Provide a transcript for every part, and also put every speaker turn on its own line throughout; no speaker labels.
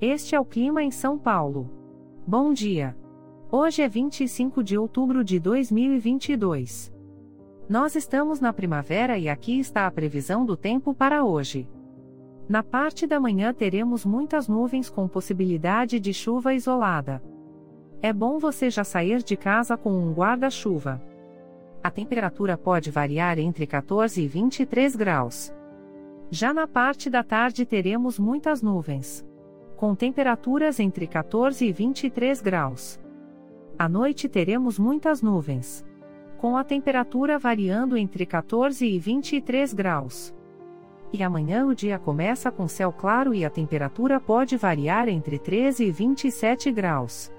Este é o clima em São Paulo. Bom dia. Hoje é 25 de outubro de 2022. Nós estamos na primavera e aqui está a previsão do tempo para hoje. Na parte da manhã teremos muitas nuvens com possibilidade de chuva isolada. É bom você já sair de casa com um guarda-chuva. A temperatura pode variar entre 14 e 23 graus. Já na parte da tarde teremos muitas nuvens. Com temperaturas entre 14 e 23 graus. À noite teremos muitas nuvens. Com a temperatura variando entre 14 e 23 graus. E amanhã o dia começa com céu claro e a temperatura pode variar entre 13 e 27 graus.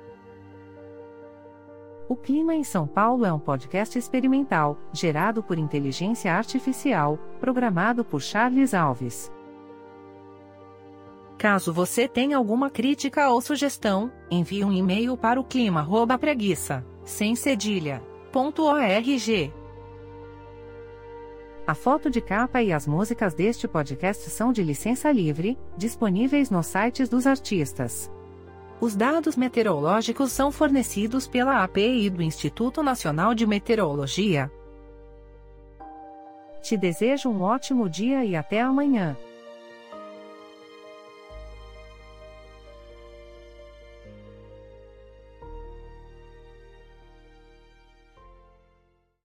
O Clima em São Paulo é um podcast experimental, gerado por inteligência artificial, programado por Charles Alves. Caso você tenha alguma crítica ou sugestão, envie um e-mail para o clima@preguiça, sem cedilha, .org. A foto de capa e as músicas deste podcast são de licença livre, disponíveis nos sites dos artistas. Os dados meteorológicos são fornecidos pela API do Instituto Nacional de Meteorologia. Te desejo um ótimo dia e até amanhã.